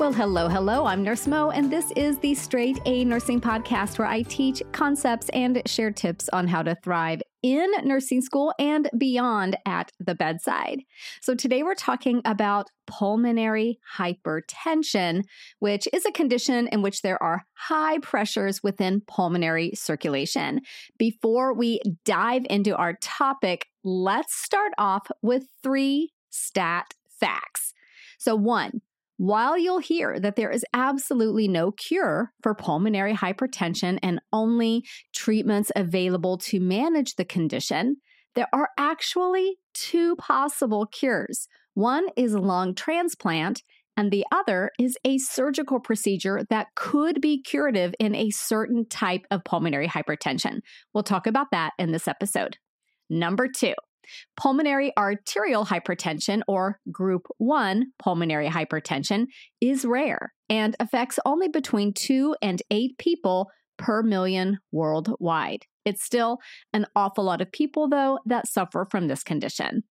Well, hello, hello. I'm Nurse Mo, and this is the Straight A Nursing Podcast where I teach concepts and share tips on how to thrive in nursing school and beyond at the bedside. So, today we're talking about pulmonary hypertension, which is a condition in which there are high pressures within pulmonary circulation. Before we dive into our topic, let's start off with three stat facts. So, one, while you'll hear that there is absolutely no cure for pulmonary hypertension and only treatments available to manage the condition, there are actually two possible cures. One is lung transplant, and the other is a surgical procedure that could be curative in a certain type of pulmonary hypertension. We'll talk about that in this episode. Number two, Pulmonary arterial hypertension, or group 1 pulmonary hypertension, is rare and affects only between 2 and 8 people per million worldwide. It's still an awful lot of people, though, that suffer from this condition.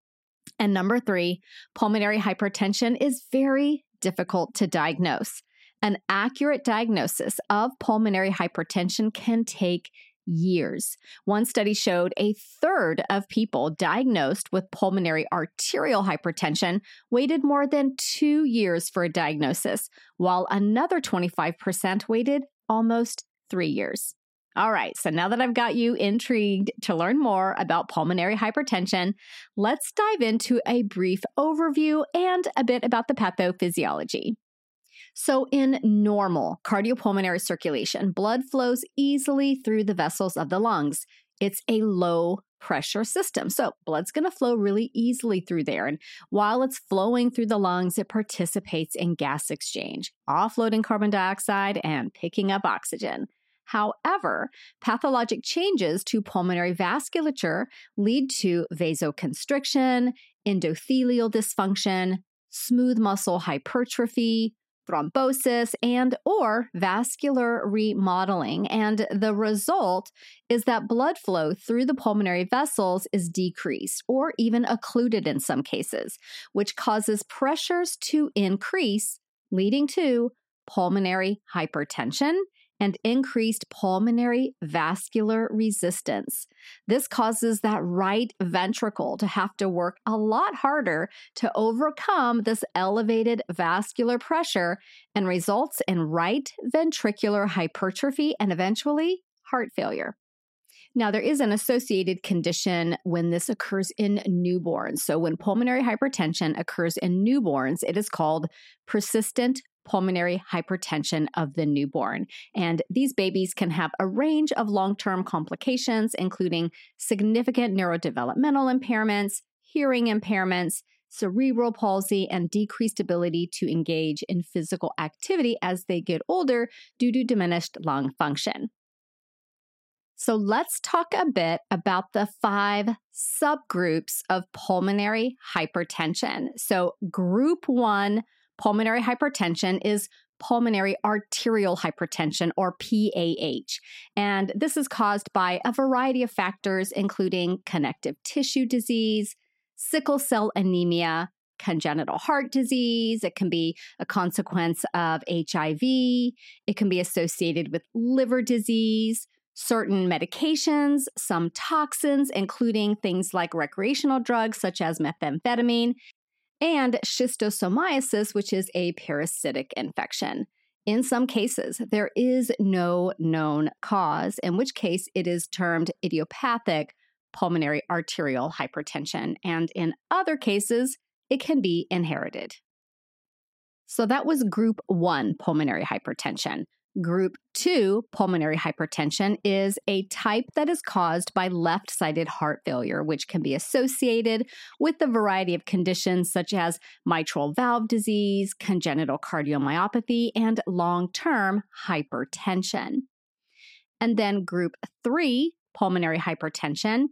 And number three, pulmonary hypertension is very difficult to diagnose. An accurate diagnosis of pulmonary hypertension can take years. One study showed a third of people diagnosed with pulmonary arterial hypertension waited more than two years for a diagnosis, while another 25% waited almost three years. All right, so now that I've got you intrigued to learn more about pulmonary hypertension, let's dive into a brief overview and a bit about the pathophysiology. So, in normal cardiopulmonary circulation, blood flows easily through the vessels of the lungs. It's a low pressure system. So, blood's going to flow really easily through there. And while it's flowing through the lungs, it participates in gas exchange, offloading carbon dioxide and picking up oxygen. However, pathologic changes to pulmonary vasculature lead to vasoconstriction, endothelial dysfunction, smooth muscle hypertrophy, thrombosis and or vascular remodeling. And the result is that blood flow through the pulmonary vessels is decreased or even occluded in some cases which causes pressures to increase leading to pulmonary hypertension and increased pulmonary vascular resistance. This causes that right ventricle to have to work a lot harder to overcome this elevated vascular pressure and results in right ventricular hypertrophy and eventually heart failure. Now, there is an associated condition when this occurs in newborns. So, when pulmonary hypertension occurs in newborns, it is called persistent pulmonary hypertension of the newborn. And these babies can have a range of long term complications, including significant neurodevelopmental impairments, hearing impairments, cerebral palsy, and decreased ability to engage in physical activity as they get older due to diminished lung function. So let's talk a bit about the five subgroups of pulmonary hypertension. So, group one pulmonary hypertension is pulmonary arterial hypertension or PAH. And this is caused by a variety of factors, including connective tissue disease, sickle cell anemia, congenital heart disease. It can be a consequence of HIV. It can be associated with liver disease, certain medications, some toxins, including things like recreational drugs such as methamphetamine, and schistosomiasis, which is a parasitic infection. In some cases, there is no known cause, in which case it is termed idiopathic pulmonary arterial hypertension. And in other cases, it can be inherited. So that was group one pulmonary hypertension. Group 2 pulmonary hypertension is a type that is caused by left sided heart failure, which can be associated with a variety of conditions such as mitral valve disease, congenital cardiomyopathy, and long term hypertension. And then group 3 pulmonary hypertension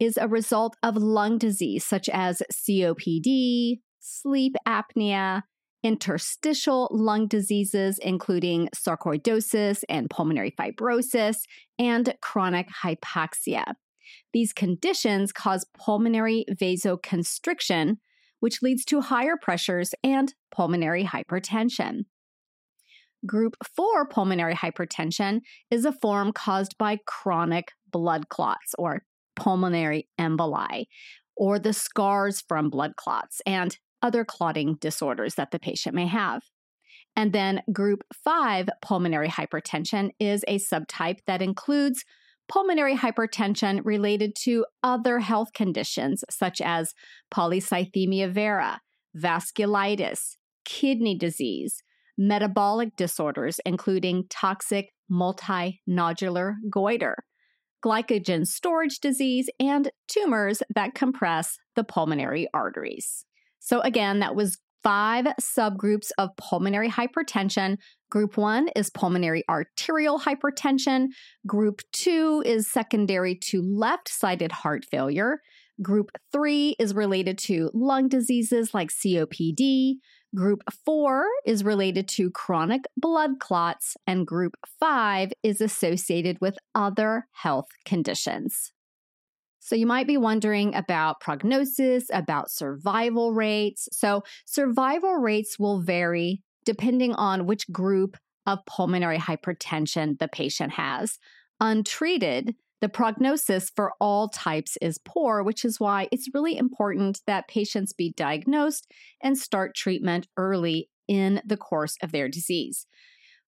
is a result of lung disease such as COPD, sleep apnea, interstitial lung diseases, including sarcoidosis and pulmonary fibrosis, and chronic hypoxia. These conditions cause pulmonary vasoconstriction, which leads to higher pressures and pulmonary hypertension. Group 4 pulmonary hypertension is a form caused by chronic blood clots or pulmonary emboli, or the scars from blood clots. And other clotting disorders that the patient may have. And then group five pulmonary hypertension is a subtype that includes pulmonary hypertension related to other health conditions such as polycythemia vera, vasculitis, kidney disease, metabolic disorders, including toxic multinodular goiter, glycogen storage disease, and tumors that compress the pulmonary arteries. So, again, that was five subgroups of pulmonary hypertension. Group one is pulmonary arterial hypertension. Group two is secondary to left sided heart failure. Group three is related to lung diseases like COPD. Group four is related to chronic blood clots. And group five is associated with other health conditions. So, you might be wondering about prognosis, about survival rates. So, survival rates will vary depending on which group of pulmonary hypertension the patient has. Untreated, the prognosis for all types is poor, which is why it's really important that patients be diagnosed and start treatment early in the course of their disease.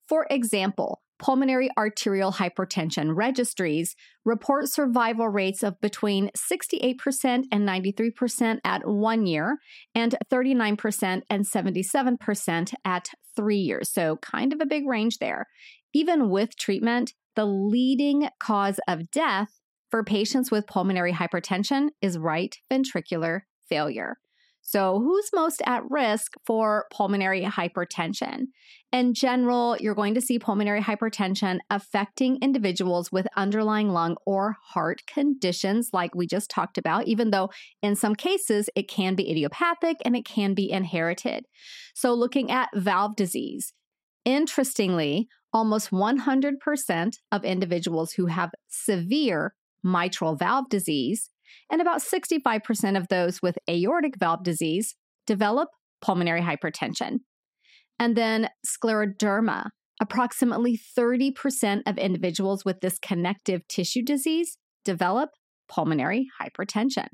For example, pulmonary arterial hypertension registries report survival rates of between 68% and 93% at one year and 39% and 77% at three years. So, kind of a big range there. Even with treatment, the leading cause of death for patients with pulmonary hypertension is right ventricular failure. So, who's most at risk for pulmonary hypertension? In general, you're going to see pulmonary hypertension affecting individuals with underlying lung or heart conditions, like we just talked about, even though in some cases it can be idiopathic and it can be inherited. So, looking at valve disease, interestingly, almost 100% of individuals who have severe mitral valve disease and about 65% of those with aortic valve disease develop pulmonary hypertension. And then scleroderma. Approximately 30% of individuals with this connective tissue disease develop pulmonary hypertension.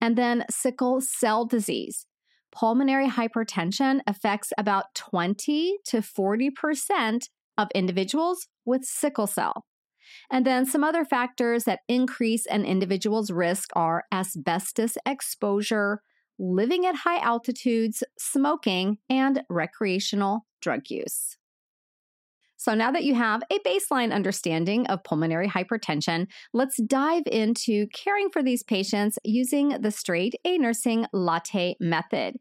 And then sickle cell disease. Pulmonary hypertension affects about 20 to 40% of individuals with sickle cell. And then some other factors that increase an individual's risk are asbestos exposure, living at high altitudes, smoking, and recreational drug use. So, now that you have a baseline understanding of pulmonary hypertension, let's dive into caring for these patients using the straight A nursing latte method.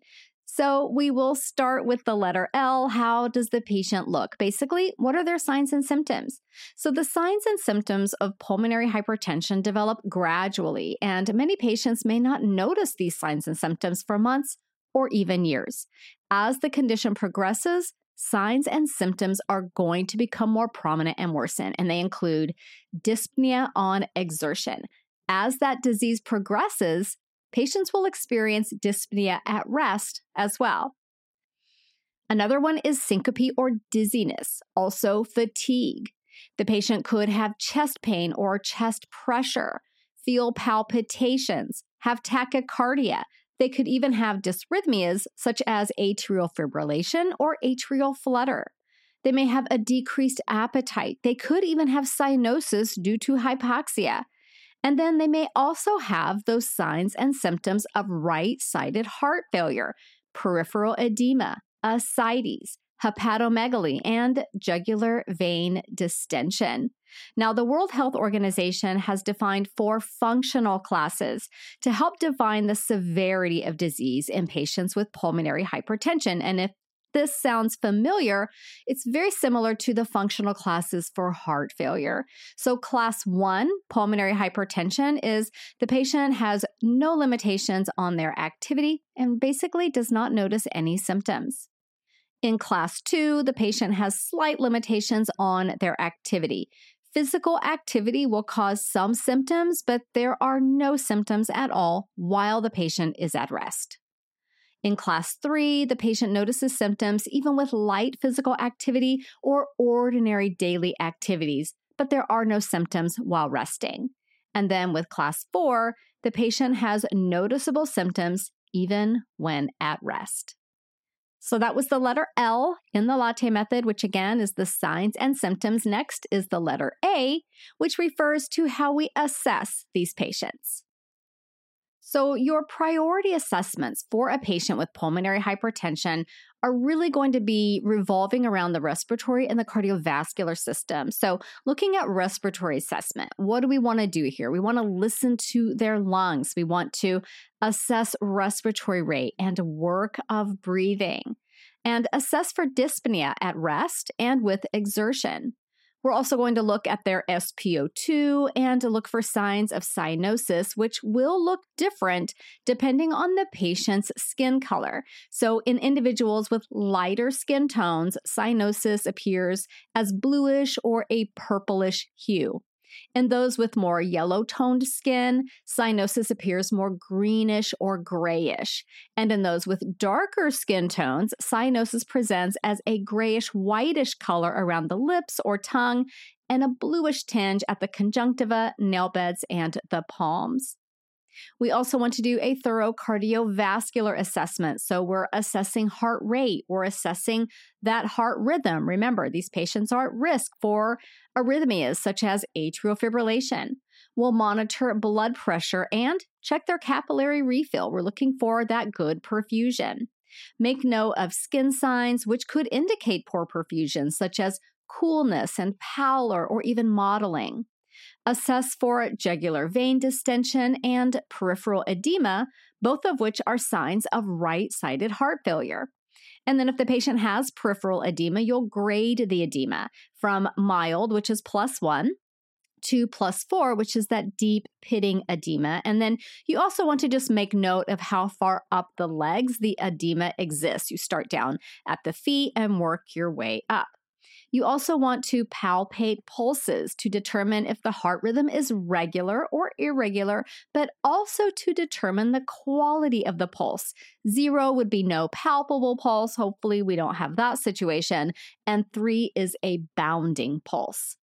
So we will start with the letter L. How does the patient look? Basically, what are their signs and symptoms? So the signs and symptoms of pulmonary hypertension develop gradually, and many patients may not notice these signs and symptoms for months or even years. As the condition progresses, signs and symptoms are going to become more prominent and worsen, and they include dyspnea on exertion. As that disease progresses, patients will experience dyspnea at rest as well. Another one is syncope or dizziness, also fatigue. The patient could have chest pain or chest pressure, feel palpitations, have tachycardia. They could even have dysrhythmias such as atrial fibrillation or atrial flutter. They may have a decreased appetite. They could even have cyanosis due to hypoxia. And then they may also have those signs and symptoms of right sided heart failure, peripheral edema, ascites, hepatomegaly, and jugular vein distension. Now, the World Health Organization has defined four functional classes to help define the severity of disease in patients with pulmonary hypertension. And if this sounds familiar, it's very similar to the functional classes for heart failure. So, class one, pulmonary hypertension, is the patient has no limitations on their activity and basically does not notice any symptoms. In class two, the patient has slight limitations on their activity. Physical activity will cause some symptoms, but there are no symptoms at all while the patient is at rest. In class three, the patient notices symptoms even with light physical activity or ordinary daily activities, but there are no symptoms while resting. And then with class four, the patient has noticeable symptoms even when at rest. So that was the letter L in the latte method, which again is the signs and symptoms. Next is the letter A, which refers to how we assess these patients. So, your priority assessments for a patient with pulmonary hypertension are really going to be revolving around the respiratory and the cardiovascular system. So, looking at respiratory assessment, what do we want to do here? We want to listen to their lungs, we want to assess respiratory rate and work of breathing, and assess for dyspnea at rest and with exertion. We're also going to look at their SpO2 and to look for signs of cyanosis, which will look different depending on the patient's skin color. So, in individuals with lighter skin tones, cyanosis appears as bluish or a purplish hue. In those with more yellow toned skin, cyanosis appears more greenish or grayish. And in those with darker skin tones, cyanosis presents as a grayish whitish color around the lips or tongue and a bluish tinge at the conjunctiva, nail beds, and the palms. We also want to do a thorough cardiovascular assessment. So we're assessing heart rate, we're assessing that heart rhythm. Remember, these patients are at risk for arrhythmias such as atrial fibrillation. We'll monitor blood pressure and check their capillary refill. We're looking for that good perfusion. Make note of skin signs which could indicate poor perfusion, such as coolness and pallor or even mottling assess for jugular vein distension and peripheral edema, both of which are signs of right sided heart failure. And then, if the patient has peripheral edema, you'll grade the edema from mild, which is plus one, to plus four, which is that deep pitting edema. And then you also want to just make note of how far up the legs the edema exists. You start down at the feet and work your way up. You also want to palpate pulses to determine if the heart rhythm is regular or irregular, but also to determine the quality of the pulse. Zero would be no palpable pulse. Hopefully, we don't have that situation. And three is a bounding pulse.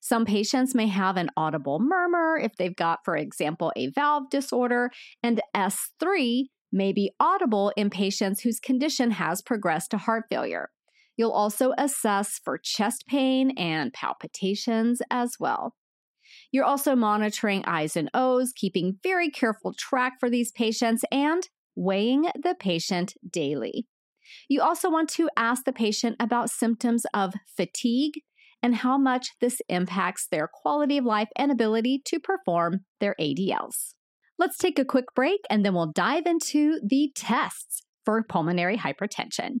Some patients may have an audible murmur if they've got, for example, a valve disorder, and S3 may be audible in patients whose condition has progressed to heart failure. You'll also assess for chest pain and palpitations as well. You're also monitoring I's and O's, keeping very careful track for these patients, and weighing the patient daily. You also want to ask the patient about symptoms of fatigue and how much this impacts their quality of life and ability to perform their ADLs. Let's take a quick break and then we'll dive into the tests for pulmonary hypertension.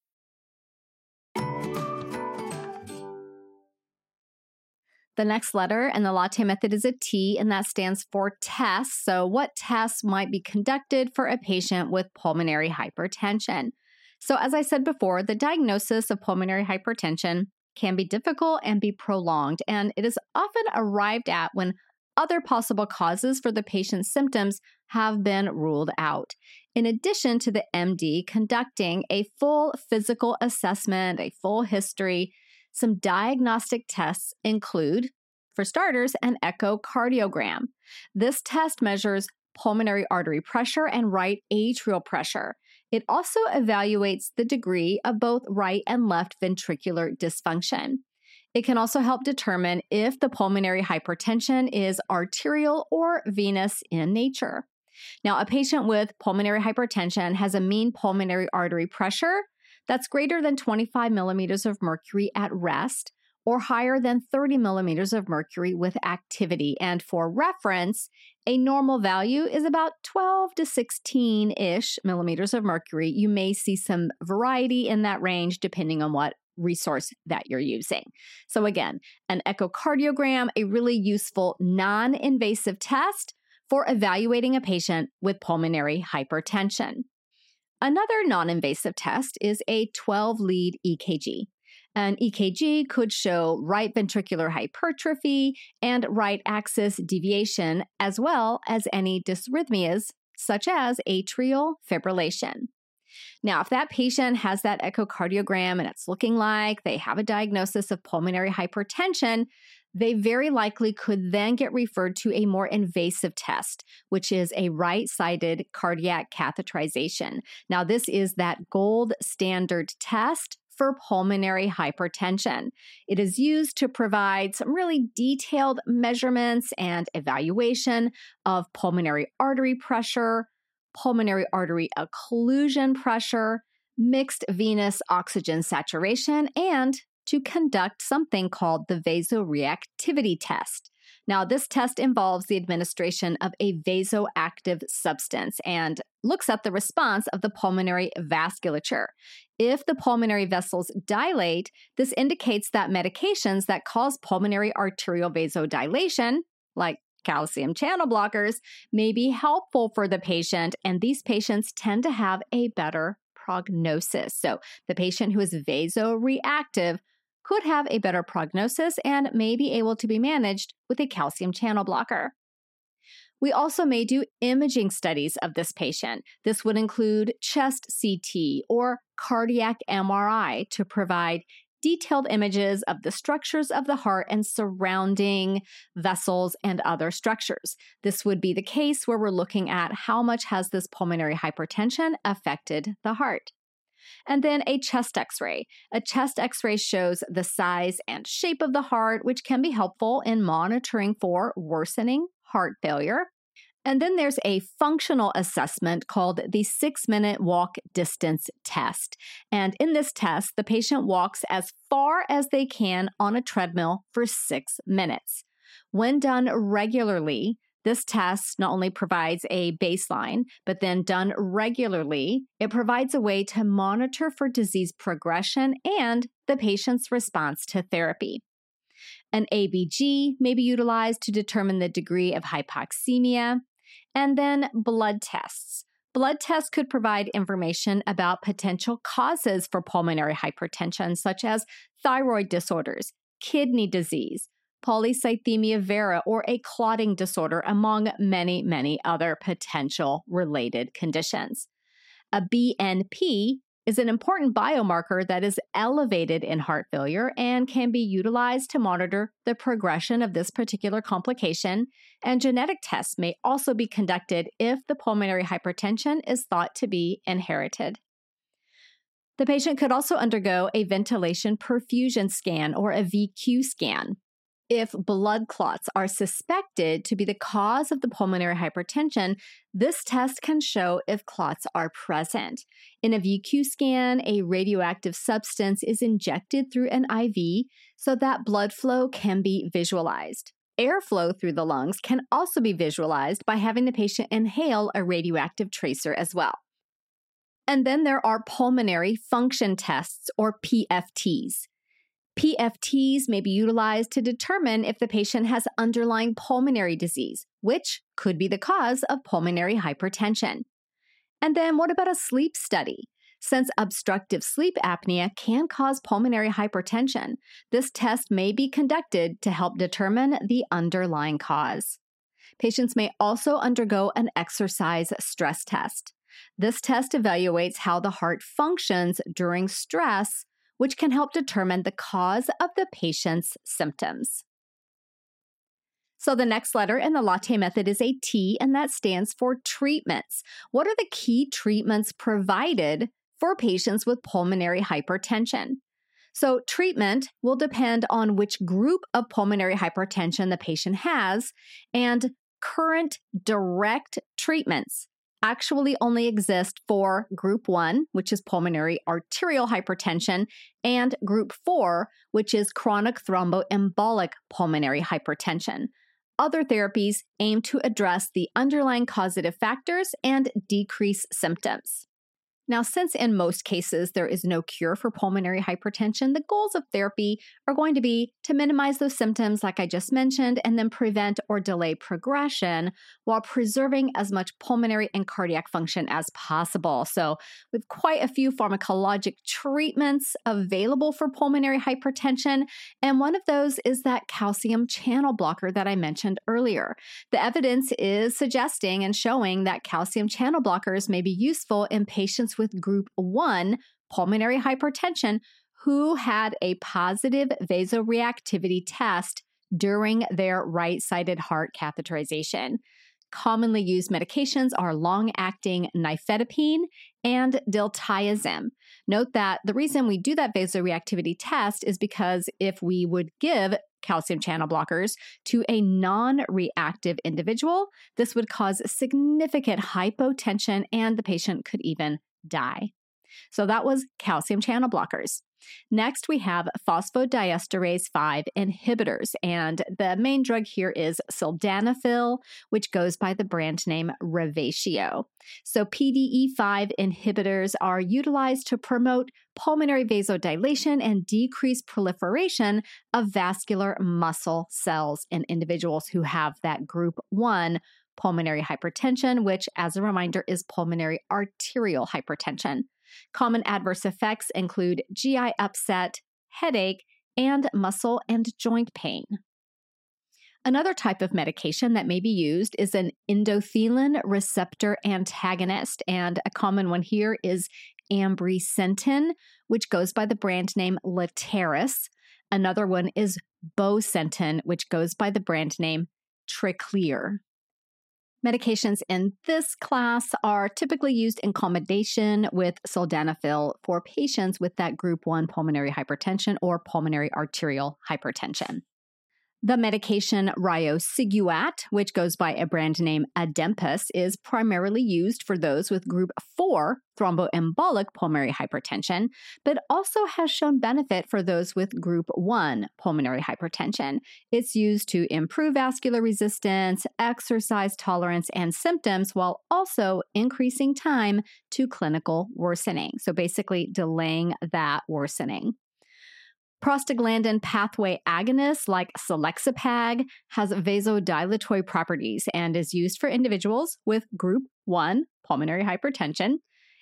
The next letter in the latte method is a T, and that stands for tests. So, what tests might be conducted for a patient with pulmonary hypertension? So, as I said before, the diagnosis of pulmonary hypertension can be difficult and be prolonged, and it is often arrived at when other possible causes for the patient's symptoms have been ruled out. In addition to the MD conducting a full physical assessment, a full history, some diagnostic tests include, for starters, an echocardiogram. This test measures pulmonary artery pressure and right atrial pressure. It also evaluates the degree of both right and left ventricular dysfunction. It can also help determine if the pulmonary hypertension is arterial or venous in nature. Now, a patient with pulmonary hypertension has a mean pulmonary artery pressure that's greater than 25 millimeters of mercury at rest or higher than 30 millimeters of mercury with activity. And for reference, a normal value is about 12 to 16 ish millimeters of mercury. You may see some variety in that range depending on what resource that you're using. So, again, an echocardiogram, a really useful non invasive test for evaluating a patient with pulmonary hypertension. Another non invasive test is a 12 lead EKG. An EKG could show right ventricular hypertrophy and right axis deviation, as well as any dysrhythmias, such as atrial fibrillation. Now, if that patient has that echocardiogram and it's looking like they have a diagnosis of pulmonary hypertension, they very likely could then get referred to a more invasive test, which is a right sided cardiac catheterization. Now, this is that gold standard test for pulmonary hypertension. It is used to provide some really detailed measurements and evaluation of pulmonary artery pressure, pulmonary artery occlusion pressure, mixed venous oxygen saturation, and to conduct something called the vasoreactivity test. Now, this test involves the administration of a vasoactive substance and looks at the response of the pulmonary vasculature. If the pulmonary vessels dilate, this indicates that medications that cause pulmonary arterial vasodilation, like calcium channel blockers, may be helpful for the patient, and these patients tend to have a better prognosis. So, the patient who is vasoreactive could have a better prognosis and may be able to be managed with a calcium channel blocker. We also may do imaging studies of this patient. This would include chest CT or cardiac MRI to provide detailed images of the structures of the heart and surrounding vessels and other structures. This would be the case where we're looking at how much has this pulmonary hypertension affected the heart. And then a chest x ray. A chest x ray shows the size and shape of the heart, which can be helpful in monitoring for worsening heart failure. And then there's a functional assessment called the six minute walk distance test. And in this test, the patient walks as far as they can on a treadmill for six minutes. When done regularly, this test not only provides a baseline, but then done regularly, it provides a way to monitor for disease progression and the patient's response to therapy. An ABG may be utilized to determine the degree of hypoxemia, and then blood tests. Blood tests could provide information about potential causes for pulmonary hypertension, such as thyroid disorders, kidney disease, polycythemia vera, or a clotting disorder, among many, many other potential related conditions. A BNP is an important biomarker that is elevated in heart failure and can be utilized to monitor the progression of this particular complication. And genetic tests may also be conducted if the pulmonary hypertension is thought to be inherited. The patient could also undergo a ventilation perfusion scan or a VQ scan if blood clots are suspected to be the cause of the pulmonary hypertension, this test can show if clots are present. In a VQ scan, a radioactive substance is injected through an IV so that blood flow can be visualized. Airflow through the lungs can also be visualized by having the patient inhale a radioactive tracer as well. And then there are pulmonary function tests or PFTs. PFTs may be utilized to determine if the patient has underlying pulmonary disease, which could be the cause of pulmonary hypertension. And then what about a sleep study? since obstructive sleep apnea can cause pulmonary hypertension. This test may be conducted to help determine the underlying cause. Patients may also undergo an exercise stress test. This test evaluates how the heart functions during stress, which can help determine the cause of the patient's symptoms. So the next letter in the latte method is a T, and that stands for treatments. What are the key treatments provided for patients with pulmonary hypertension? So, treatment will depend on which group of pulmonary hypertension the patient has, and current direct treatments actually only exist for group one, which is pulmonary arterial hypertension, and group four, which is chronic thromboembolic pulmonary hypertension. Other therapies aim to address the underlying causative factors and decrease symptoms. Now, since in most cases there is no cure for pulmonary hypertension, the goals of therapy are going to be to minimize those symptoms, like I just mentioned, and then prevent or delay progression while preserving as much pulmonary and cardiac function as possible. So, we have quite a few pharmacologic treatments available for pulmonary hypertension, and one of those is that calcium channel blocker that I mentioned earlier. The evidence is suggesting and showing that calcium channel blockers may be useful in patients with group 1 pulmonary hypertension who had a positive vasoreactivity test during their right sided heart catheterization. Commonly used medications are long acting nifedipine and diltiazem. Note that the reason we do that vasoreactivity test is because if we would give calcium channel blockers to a non reactive individual, this would cause significant hypotension and the patient could even die. So that was calcium channel blockers. Next, we have phosphodiesterase 5 inhibitors, and the main drug here is sildenafil, which goes by the brand name Revatio. So, PDE5 inhibitors are utilized to promote pulmonary vasodilation and decrease proliferation of vascular muscle cells in individuals who have that group 1 pulmonary hypertension, which, as a reminder, is pulmonary arterial hypertension. Common adverse effects include GI upset, headache, and muscle and joint pain. Another type of medication that may be used is an endothelin receptor antagonist, and a common one here is ambrisentan, which goes by the brand name Letairis. Another one is bosentan, which goes by the brand name Tracleer. Medications in this class are typically used in combination with sildenafil for patients with that group 1 pulmonary hypertension or pulmonary arterial hypertension. The medication riociguat, which goes by a brand name Adempas, is primarily used for those with group 4 thromboembolic pulmonary hypertension, but also has shown benefit for those with group 1 pulmonary hypertension. It's used to improve vascular resistance, exercise tolerance, and symptoms while also increasing time to clinical worsening. So basically, delaying that worsening. Prostaglandin pathway agonist like selexipag has vasodilatory properties and is used for individuals with group 1 pulmonary hypertension.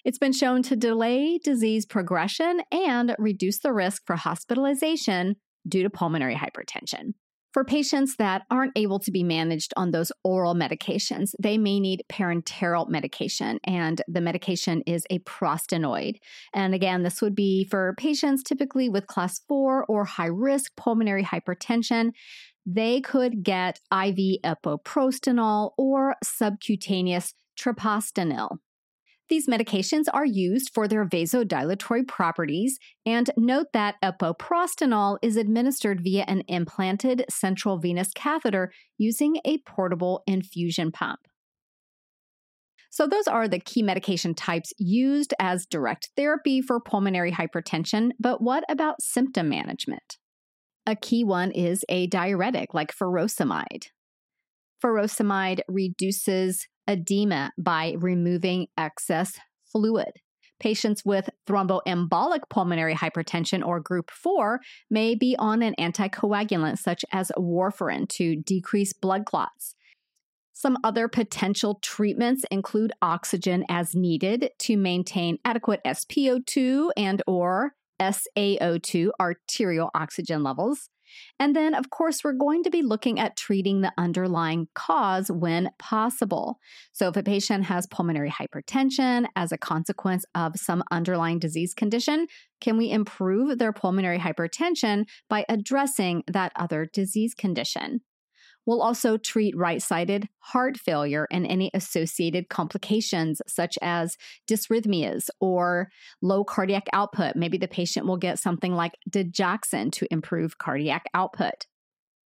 It's been shown to delay disease progression and reduce the risk for hospitalization due to pulmonary hypertension. For patients that aren't able to be managed on those oral medications, they may need parenteral medication, and the medication is a prostanoid. And again, this would be for patients typically with class 4 or high risk pulmonary hypertension. They could get IV epoprostenol or subcutaneous treprostinil. These medications are used for their vasodilatory properties, and note that epoprostenol is administered via an implanted central venous catheter using a portable infusion pump. So, those are the key medication types used as direct therapy for pulmonary hypertension. But what about symptom management? A key one is a diuretic like furosemide. Furosemide reduces edema by removing excess fluid. Patients with thromboembolic pulmonary hypertension or group 4 may be on an anticoagulant such as warfarin to decrease blood clots. Some other potential treatments include oxygen as needed to maintain adequate SpO2 and or SaO2 arterial oxygen levels. And then, of course, we're going to be looking at treating the underlying cause when possible. So, if a patient has pulmonary hypertension as a consequence of some underlying disease condition, can we improve their pulmonary hypertension by addressing that other disease condition? We'll also treat right sided heart failure and any associated complications, such as dysrhythmias or low cardiac output. Maybe the patient will get something like digoxin to improve cardiac output.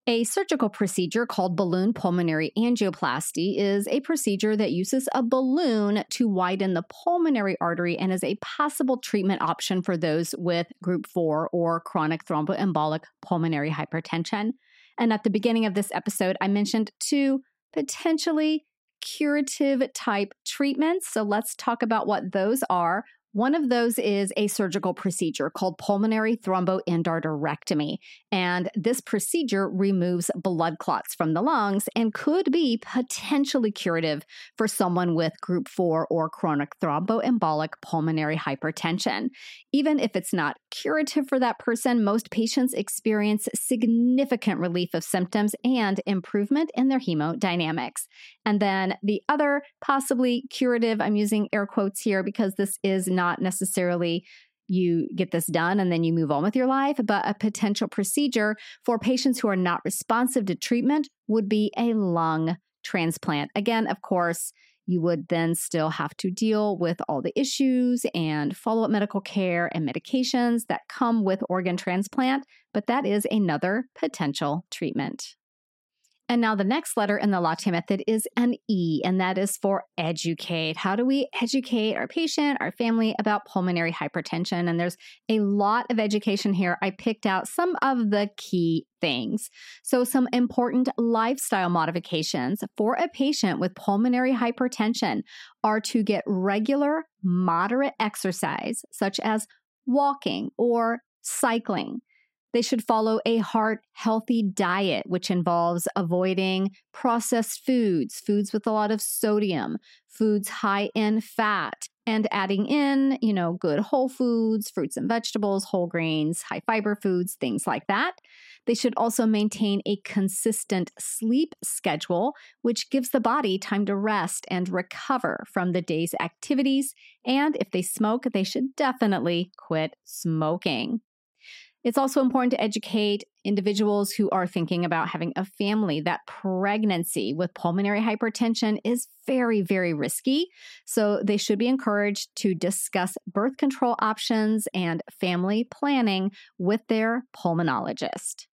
A surgical procedure called balloon pulmonary angioplasty is a procedure that uses a balloon to widen the pulmonary artery and is a possible treatment option for those with group 4 or chronic thromboembolic pulmonary hypertension. And at the beginning of this episode, I mentioned two potentially curative type treatments. So let's talk about what those are. One of those is a surgical procedure called pulmonary thromboendarterectomy. And this procedure removes blood clots from the lungs and could be potentially curative for someone with group 4 or chronic thromboembolic pulmonary hypertension. Even if it's not curative for that person, most patients experience significant relief of symptoms and improvement in their hemodynamics. And then the other possibly curative, I'm using air quotes here because this is not necessarily you get this done and then you move on with your life, but a potential procedure for patients who are not responsive to treatment would be a lung transplant. Again, of course, you would then still have to deal with all the issues and follow up medical care and medications that come with organ transplant, but that is another potential treatment. And now the next letter in the latte method is an E, and that is for educate. How do we educate our patient, our family about pulmonary hypertension? And there's a lot of education here. I picked out some of the key things. So, some important lifestyle modifications for a patient with pulmonary hypertension are to get regular, moderate exercise, such as walking or cycling they should follow a heart healthy diet, which involves avoiding processed foods, foods with a lot of sodium, foods high in fat, and adding in, you know, good whole foods, fruits and vegetables, whole grains, high fiber foods, things like that. They should also maintain a consistent sleep schedule, which gives the body time to rest and recover from the day's activities. And if they smoke, they should definitely quit smoking. It's also important to educate individuals who are thinking about having a family that pregnancy with pulmonary hypertension is very, very risky. So they should be encouraged to discuss birth control options and family planning with their pulmonologist.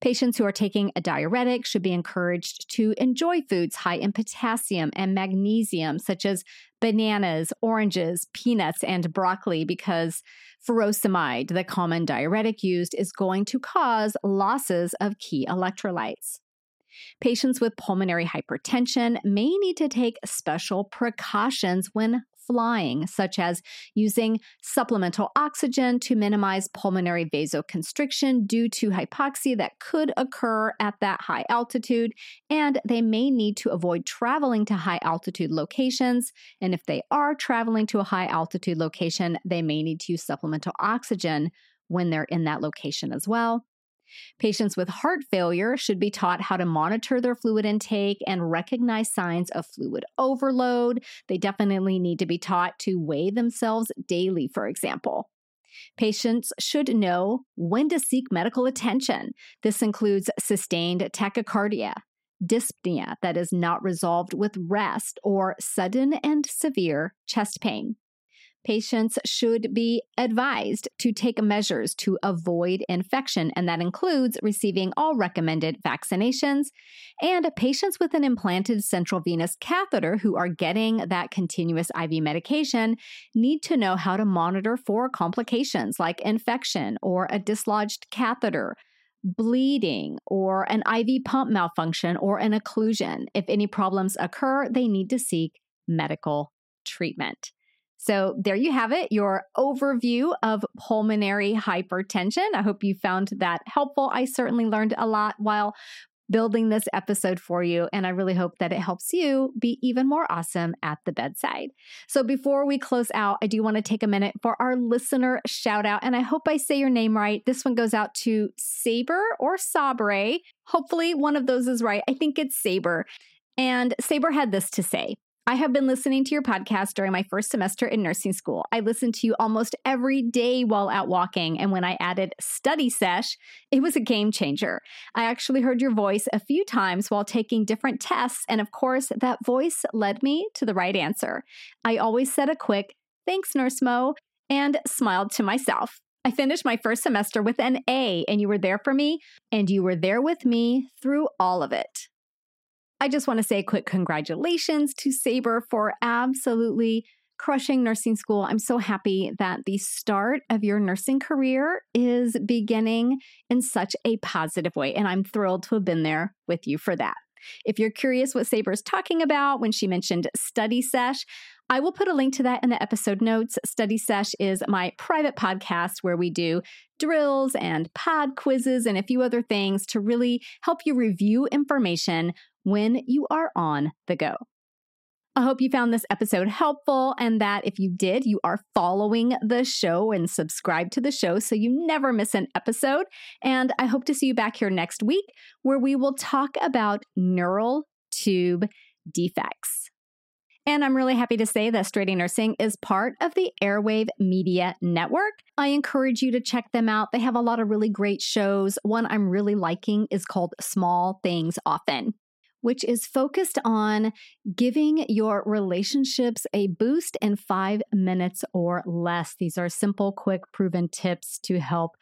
Patients who are taking a diuretic should be encouraged to enjoy foods high in potassium and magnesium, such as bananas, oranges, peanuts, and broccoli, because furosemide, the common diuretic used, is going to cause losses of key electrolytes. Patients with pulmonary hypertension may need to take special precautions when flying, such as using supplemental oxygen to minimize pulmonary vasoconstriction due to hypoxia that could occur at that high altitude. And they may need to avoid traveling to high altitude locations. And if they are traveling to a high altitude location, they may need to use supplemental oxygen when they're in that location as well. Patients with heart failure should be taught how to monitor their fluid intake and recognize signs of fluid overload. They definitely need to be taught to weigh themselves daily, for example. Patients should know when to seek medical attention. This includes sustained tachycardia, dyspnea that is not resolved with rest, or sudden and severe chest pain patients should be advised to take measures to avoid infection, and that includes receiving all recommended vaccinations. And patients with an implanted central venous catheter who are getting that continuous IV medication need to know how to monitor for complications like infection or a dislodged catheter bleeding or an IV pump malfunction or an occlusion. If any problems occur, they need to seek medical treatment. So, there you have it, your overview of pulmonary hypertension. I hope you found that helpful. I certainly learned a lot while building this episode for you. And I really hope that it helps you be even more awesome at the bedside. So before we close out, I do want to take a minute for our listener shout out. And I hope I say your name right. This one goes out to Saber or Sabre. Hopefully, one of those is right. I think it's Saber. And Saber had this to say I have been listening to your podcast during my first semester in nursing school. I listened to you almost every day while out walking, and when I added study sesh, it was a game changer. I actually heard your voice a few times while taking different tests, and of course, that voice led me to the right answer. I always said a quick, thanks, Nurse Mo, and smiled to myself. I finished my first semester with an A, and you were there for me, and you were there with me through all of it. I just want to say a quick congratulations to Saber for absolutely crushing nursing school. I'm so happy that the start of your nursing career is beginning in such a positive way. And I'm thrilled to have been there with you for that. If you're curious what Saber's talking about when she mentioned Study Sesh, I will put a link to that in the episode notes. Study Sesh is my private podcast where we do drills and pod quizzes and a few other things to really help you review information when you are on the go. I hope you found this episode helpful and that if you did, you are following the show and subscribe to the show so you never miss an episode. And I hope to see you back here next week where we will talk about neural tube defects. And I'm really happy to say that Straight A Nursing is part of the Airwave Media Network. I encourage you to check them out. They have a lot of really great shows. One I'm really liking is called Small Things Often which is focused on giving your relationships a boost in five minutes or less. These are simple, quick, proven tips to help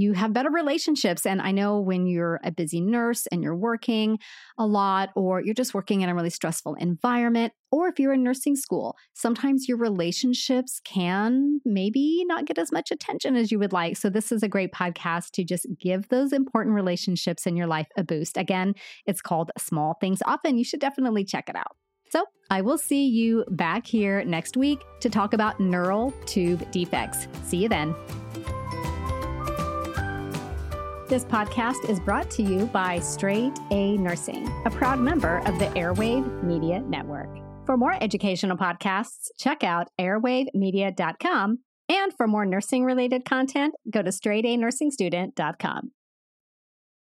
you have better relationships. And I know when you're a busy nurse and you're working a lot, or you're just working in a really stressful environment, or if you're in nursing school, sometimes your relationships can maybe not get as much attention as you would like. So, this is a great podcast to just give those important relationships in your life a boost. Again, it's called Small Things Often. You should definitely check it out. So, I will see you back here next week to talk about neural tube defects. See you then. This podcast is brought to you by Straight A Nursing, a proud member of the Airwave Media Network. For more educational podcasts, check out airwavemedia.com. And for more nursing related content, go to straightanursingstudent.com.